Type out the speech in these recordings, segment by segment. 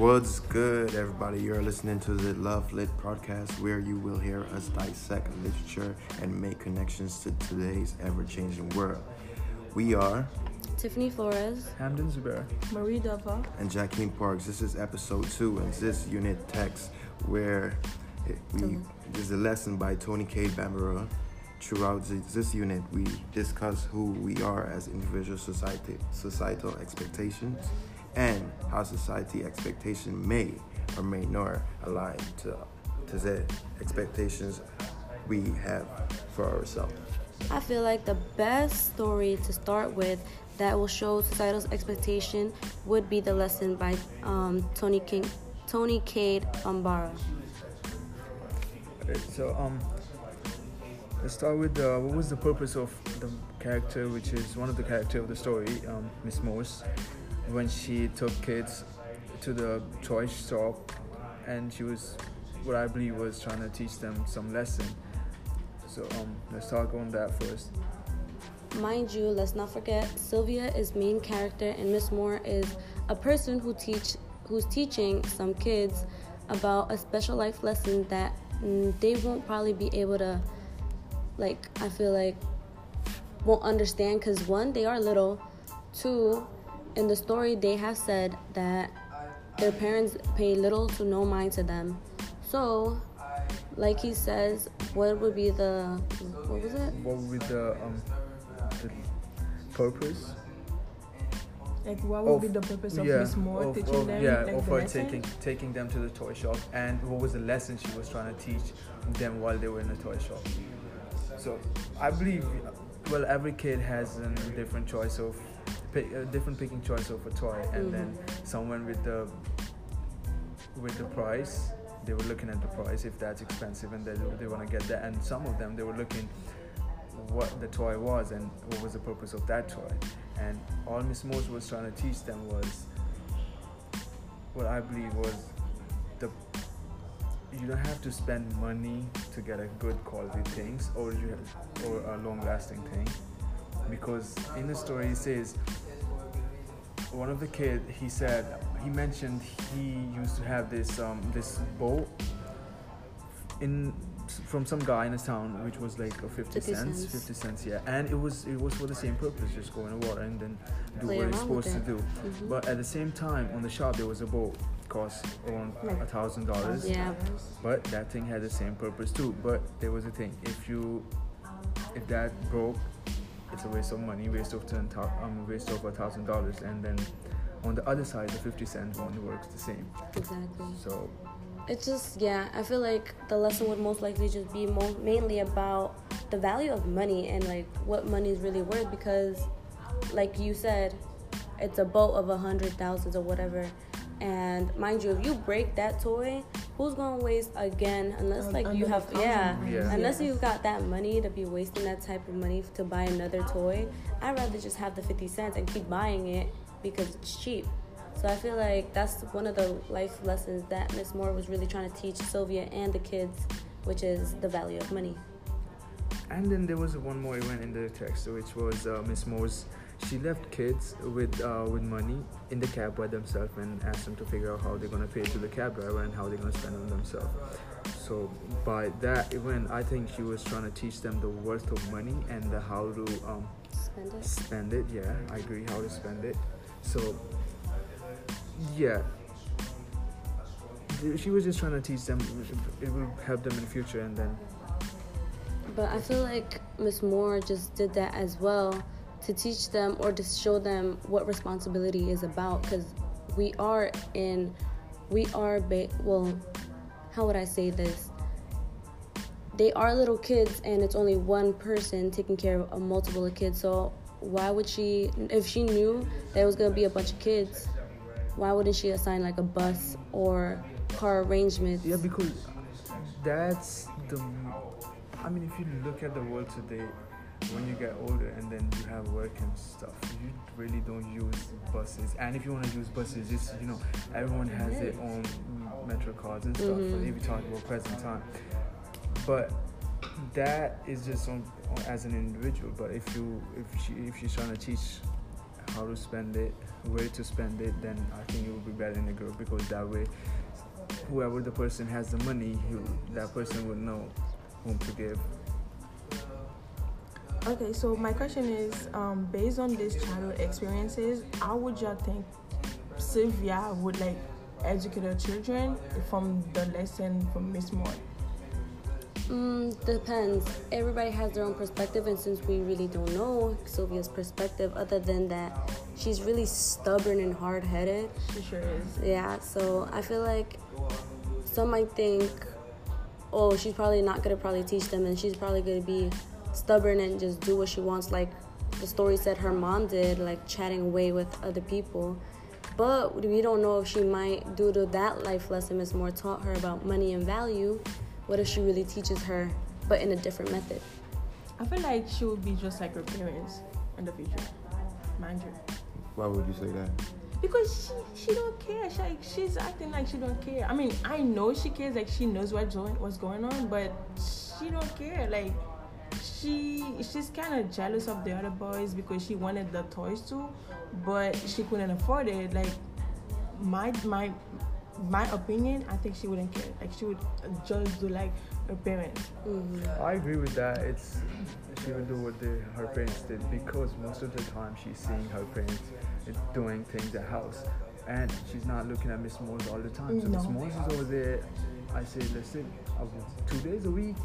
What's good, everybody? You're listening to the Love Lit podcast, where you will hear us dissect literature and make connections to today's ever changing world. We are Tiffany Flores, Hamden Zubair, Marie Dava, and Jaquim Parks. This is episode two, and this unit text where it, we there's a lesson by Toni Cade Bambara. Throughout this, this unit, we discuss who we are as individual society, societal expectations, and how society expectation may or may not align to to the expectations we have for ourselves. I feel like the best story to start with that will show societal's expectation would be the lesson by um, Tony King, Tony Cade Umbara. Alright, so um, let's start with uh, what was the purpose of the character, which is one of the character of the story, um, Miss Morse, when she took kids to the toy shop, and she was, what I believe was trying to teach them some lesson. So um, let's talk on that first. Mind you, let's not forget Sylvia is main character and Miss Moore is a person who teach who's teaching some kids about a special life lesson that mm, they won't probably be able to like I feel like won't understand cuz one they are little, two in the story they have said that their parents pay little to no mind to them. So, like he says, what would be the what was it? What would be the um, the purpose? like what would Of- be the purpose of yeah, Miss Moore of- teaching of- them? yeah, like of the her lesson? taking taking them to the toy shop, and what was the lesson she was trying to teach them while they were in the toy shop. So I believe, well, every kid has a different choice of, pick, a different picking choice of a toy, and then mm-hmm. someone with the with the price, they were looking at the price if that's expensive, and they they want to get that, and some of them they were looking what the toy was and what was the purpose of that toy. And all Miss Morse was trying to teach them was what I believe was the you don't have to spend money to get a good quality things or you or a long lasting thing. Because in the story it says one of the kid he said he mentioned he used to have this um this boat in from some guy in his town which was like a 50, 50 cents, cents. 50 cents yeah and it was it was for the same purpose just go in the water and then do Play what it's supposed to do Mhm. but at the same time on the shop there was a boat cost around a thousand dollars Yeah. but that thing had the same purpose too but there was a thing if you if that broke it's a waste of money waste of ten um waste of a thousand dollars and then on the other side the 50 cent one works the same Exactly. so It's just yeah, I feel like the lesson would most likely just be mo- mainly about the value of money and like what money is really worth because, like you said, it's a boat of a hundred thousands or whatever. And mind you, if you break that toy, who's gonna waste again? Unless Un- like you have yeah. Yeah. unless Yes. you got that money to be wasting that type of money to buy another toy. I'd rather just have the fifty cents and keep buying it because it's cheap. So I feel like that's one of the life lessons that Miss Moore was really trying to teach Sylvia and the kids, which is the value of money. and then there was one more event in the text which was uh, miss moore's she left kids with uh, with money in the cab by themselves and asked them to figure out how they're going to pay to the cab driver and how they're going to spend on themselves. So by that event i think she was trying to teach them the worth of money and the how to um, Spend it. spend it yeah i agree how to spend it. So yeah. She was just trying to teach them it will help them in the future and then But I feel like Miss Moore just did that as well to teach them or to show them what responsibility is about because we are in, we are, ba- well, how would I say this? They are little kids and it's only one person taking care of a multiple of kids. So why would she, if she knew there was going to be a bunch of kids, why wouldn't she assign like a bus or car arrangements? Yeah, because that's the. I mean, if you look at the world today, when you get older and then you have work and stuff, you really don't use buses. And if you want to use buses, it's you know everyone has their own metro cards and stuff. Mhm. But if you talk about present time, but that is just on, on as an individual. But if you if she if she's trying to teach how to spend it, where to spend it, then I think it would be better in a group because that way, whoever the person has the money, that person would know whom to give. Okay, so my question is, um, based on these childhood experiences, how would y'all think Sylvia would like educate her children from the lesson from Miss Moore? Mm, depends. Everybody has their own perspective, and since we really don't know Sylvia's perspective, other than that, she's really stubborn and hard headed. She sure is. Yeah, so I feel like some might think, oh, she's probably not gonna probably teach them, and she's probably gonna be stubborn and just do what she wants, like the story said her mom did, like chatting away with other people. But we don't know if she might, due to that life lesson Miss Moore taught her about money and value, what if she really teaches her, but in a different method? I feel like she would be just like her parents in the future, mind you. Why would you say that? Because she, she don't care. She, like, she's acting like she don't care. I mean, I know she cares. Like she knows what's going what's going on, but she don't care. Like she she's kind of jealous of the other boys because she wanted the toys too, but she couldn't afford it. Like my my my opinion, I think she wouldn't care. Like she would just do like her parents. Mm-hmm. I agree with that. It's she would do what the, her parents did because most of the time she's seeing her parents doing things at house, and she's not looking at Miss Morse all the time. So No. Miss Morse is over there. I say, listen, I will- two days a week.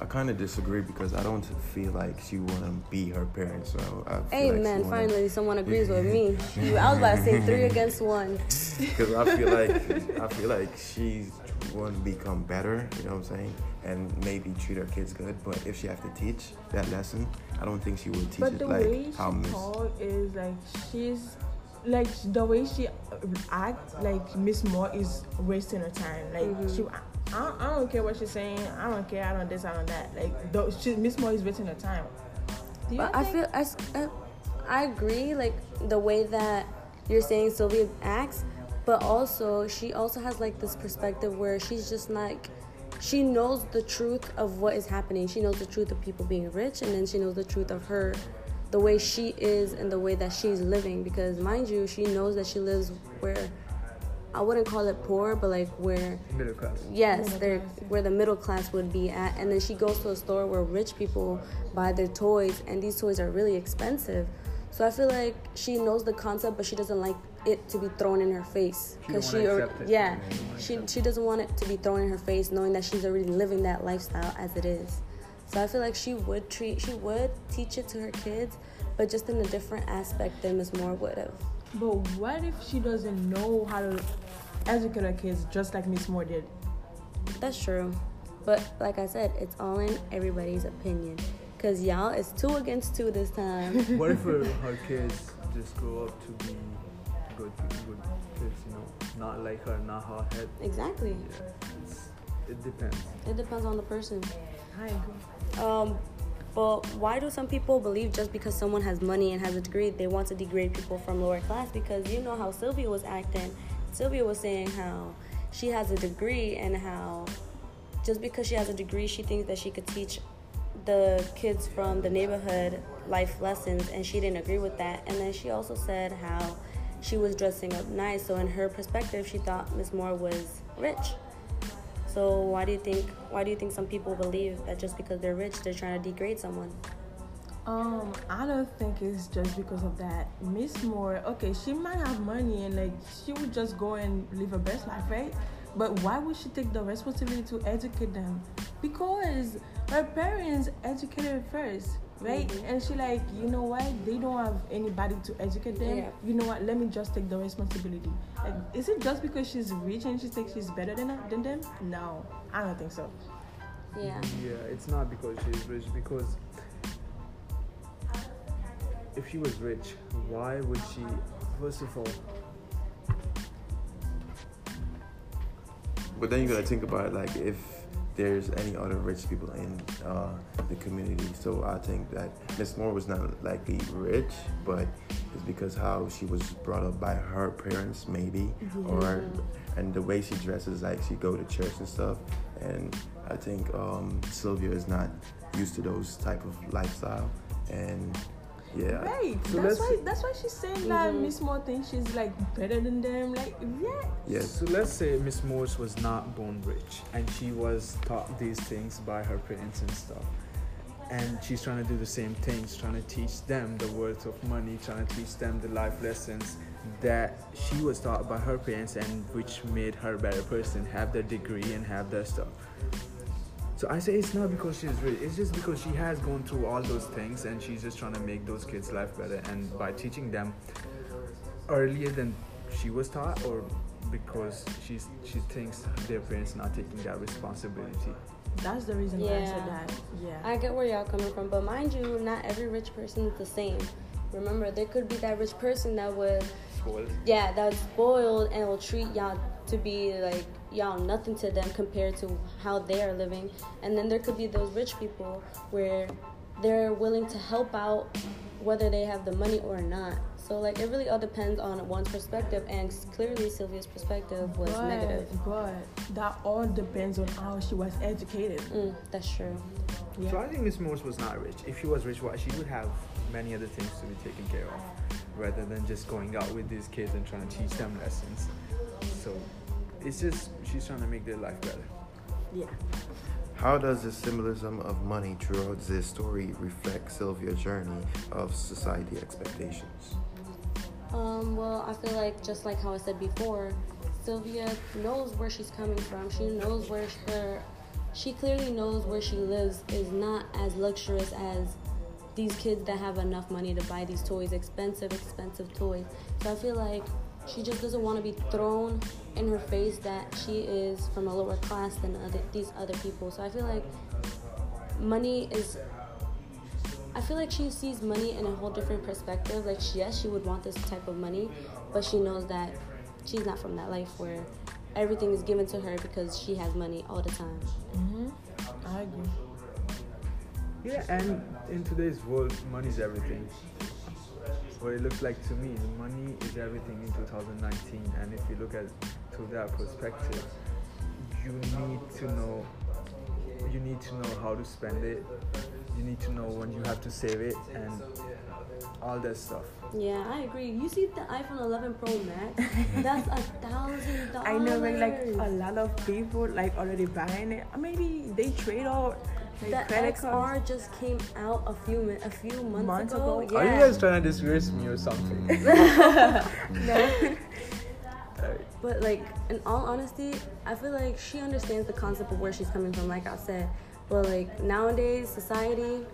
I kind of disagree because I don't feel like she wanna be her parents. So I feel Hey like she wanna- finally someone agrees with me. I was about to say three against one. Because I feel like I feel like she's want to become better. You know what I'm saying? And maybe treat her kids good. But if she have to teach that lesson, I don't think she would teach But it the like way how she Miss. talk is like she's like the way she act like Miss Moore is wasting her time. Like Mm-hmm. she, I, I don't care what she's saying. I don't care. I don't this. I don't that. Like though she, Miss Moore is wasting her time. Do you But I think- feel I, s- I- I agree like the way that you're saying Sylvia acts, but also she also has like this perspective where she's just like she knows the truth of what is happening. She knows the truth of people being rich, and then she knows the truth of her, the way she is and the way that she's living. Because mind you, she knows that she lives where I wouldn't call it poor, but like where Middle class. Yes, Middle they're class, yeah. where the middle class would be at, and then she goes to a store where rich people buy their toys, and these toys are really expensive. So I feel like she knows the concept, but she doesn't like it to be thrown in her face because wanna she, or, it. yeah, She she doesn't want it to be thrown in her face, knowing that she's already living that lifestyle as it is. So I feel like she would treat, she would teach it to her kids, but just in a different aspect than Ms. Moore would have. But what if she doesn't know how to educate her kids just like Miss Moore did? That's true. But like I said, it's all in everybody's opinion. Cause y'all, it's two against two this time. what if her, her kids just grow up to be good, good kids? You know, not like her, not hard head. exactly. Yeah, it's, it depends. It depends on the person. I agree. Um, but why do some people believe just because someone has money and has a degree, they want to degrade people from lower class? Because you know how Sylvia was acting. Sylvia was saying how she has a degree and how just because she has a degree, she thinks that she could teach the kids from the neighborhood life lessons, and she didn't agree with that. And then she also said how she was dressing up nice. So in her perspective, she thought Miss Moore was rich. So why do you think why do you think some people believe that just because they're rich they're trying to degrade someone? Um, I don't think it's just because of that. Miss Moore, okay, she might have money and like she would just go and live her best life, right? But why would she take the responsibility to educate them? Because her parents educated her first, right? Mhm. And she like, you know what? They don't have anybody to educate them. Yeah. You know what? Let me just take the responsibility. Like, is it just because she's rich and she thinks she's better than than them? No, I don't think so. Yeah. Yeah, it's not because she's rich. Because if she was rich, why would she? First of all, But then you gotta think about like if there's any other rich people in uh, the community. So I think that Miss Moore was not likely rich, but it's because how she was brought up by her parents, maybe, or and the way she dresses, like she go to church and stuff. And I think um, Sylvia is not used to those type of lifestyle, and Yeah. Right. So that's why that's why she's saying that Mhm. Miss Moore thinks she's like better than them. Like yeah. Yes. So let's say Miss Morse was not born rich and she was taught these things by her parents and stuff. And she's trying to do the same things, trying to teach them the worth of money, trying to teach them the life lessons that she was taught by her parents and which made her a better person, have their degree and have their stuff. So I say it's not because she's rich, it's just because she has gone through all those things and she's just trying to make those kids' life better and by teaching them earlier than she was taught or because she's she thinks their parents not taking that responsibility. That's the reason why I said that. Yeah. I get where y'all coming from, but mind you, not every rich person is the same. Remember, there could be that rich person that would, Spoiled. yeah, that's spoiled and will treat y'all to be like y'all nothing to them compared to how they are living. And then there could be those rich people where they're willing to help out whether they have the money or not. So like it really all depends on one's perspective, and clearly Sylvia's perspective was but, negative. But that all depends on how she was educated. Mm, that's true. Yeah. So I think Miss Morse was not rich. If she was rich, why she would have many other things to be taken care of, rather than just going out with these kids and trying to teach them lessons. So it's just she's trying to make their life better. Yeah. How does the symbolism of money throughout this story reflect Sylvia's journey of society expectations? Um, well, I feel like just like how I said before, Sylvia knows where she's coming from. She knows where her, she clearly knows where she lives is not as luxurious as these kids that have enough money to buy these toys, expensive, expensive toys. So I feel like she just doesn't want to be thrown in her face that she is from a lower class than other, these other people. So I feel like money is I feel like she sees money in a whole different perspective. Like, she, yes, she would want this type of money, but she knows that she's not from that life where everything is given to her because she has money all the time. Mhm. I agree. Yeah, and in today's world, money is everything. What it looks like to me, the money is everything in 2019. And if you look at through that perspective, you need to know. You need to know how to spend it. You need to know when you have to save it and all that stuff. Yeah, I agree. You see the iPhone 11 Pro Max? That's a thousand dollars. I know, but like a lot of people like already buying it. Maybe they trade out The like credit XR cards. just came out a few mi- a few months, Months ago. ago? Yeah. Are you guys trying to disgrace me or something? no. But like in all honesty, I feel like she understands the concept of where she's coming from, like I said. But like nowadays, society,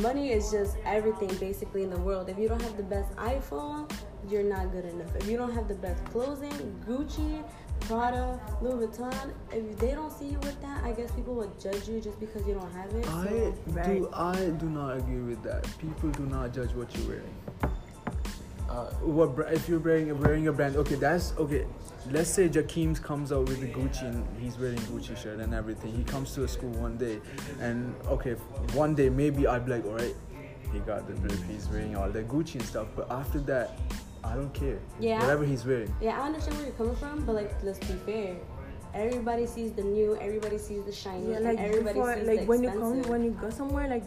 money is just everything basically in the world. If you don't have the best iPhone, you're not good enough. If you don't have the best clothing, Gucci, Prada, Louis Vuitton, if they don't see you with that, I guess people would judge you just because you don't have it. I So, do I do not agree with that. People do not judge what you're wearing. Uh, what if you're wearing wearing a brand? Okay, that's okay. Let's say Jakeem's comes out with a Gucci and he's wearing Gucci shirt and everything. He comes to a school one day, and okay, one day maybe I'd be like, all right, he got the drip. He's wearing all the Gucci and stuff. But after that, I don't care. Yeah. Whatever he's wearing. yeah, I understand where you're coming from, but like let's be fair. Everybody sees the new, everybody sees the shiny, Yeah, and like everybody before, sees like the when you come, when you go somewhere, like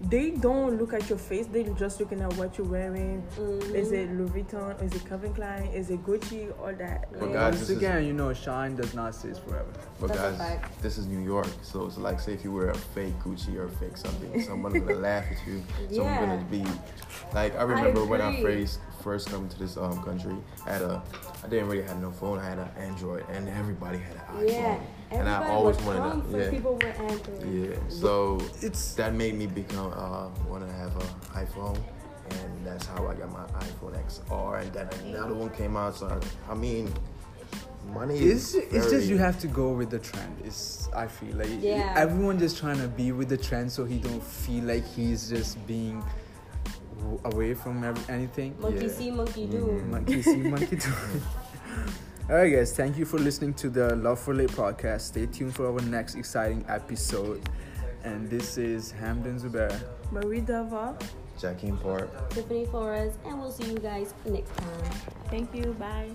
they don't look at your face. They're just looking at what you're wearing. Mhm. Is it Louis Vuitton? Is it Calvin Klein? Is it Gucci? All that. But Yeah. guys, Once this is, again, you know, shine does not stay forever. but That's guys, this is New York, so it's like say if you wear a fake Gucci or a fake something, someone's gonna laugh at you. Someone's Yeah. gonna be like I remember when I first first come to this um country, I had a I didn't really have no phone, I had an Android, and everybody had an iPhone. Yeah, and I always wanted to, for yeah. people with Android. Yeah, so It's that made me become uh, want to have an iPhone, and that's how I got my iPhone XR. And then another one came out. So I, I mean, money It's, is. it's just you have to go with the trend. It's I feel like Yeah. everyone just trying to be with the trend so he don't feel like he's just being w- away from ev- anything. Monkey Yeah. see, monkey do. Mhm. Monkey see, monkey do. All right, guys. Thank you for listening to the Love for Late podcast. Stay tuned for our next exciting episode. And this is Hamden Zubair. Marie Dava. Jackie Park. Tiffany Flores, and we'll see you guys next time. Thank you. Bye.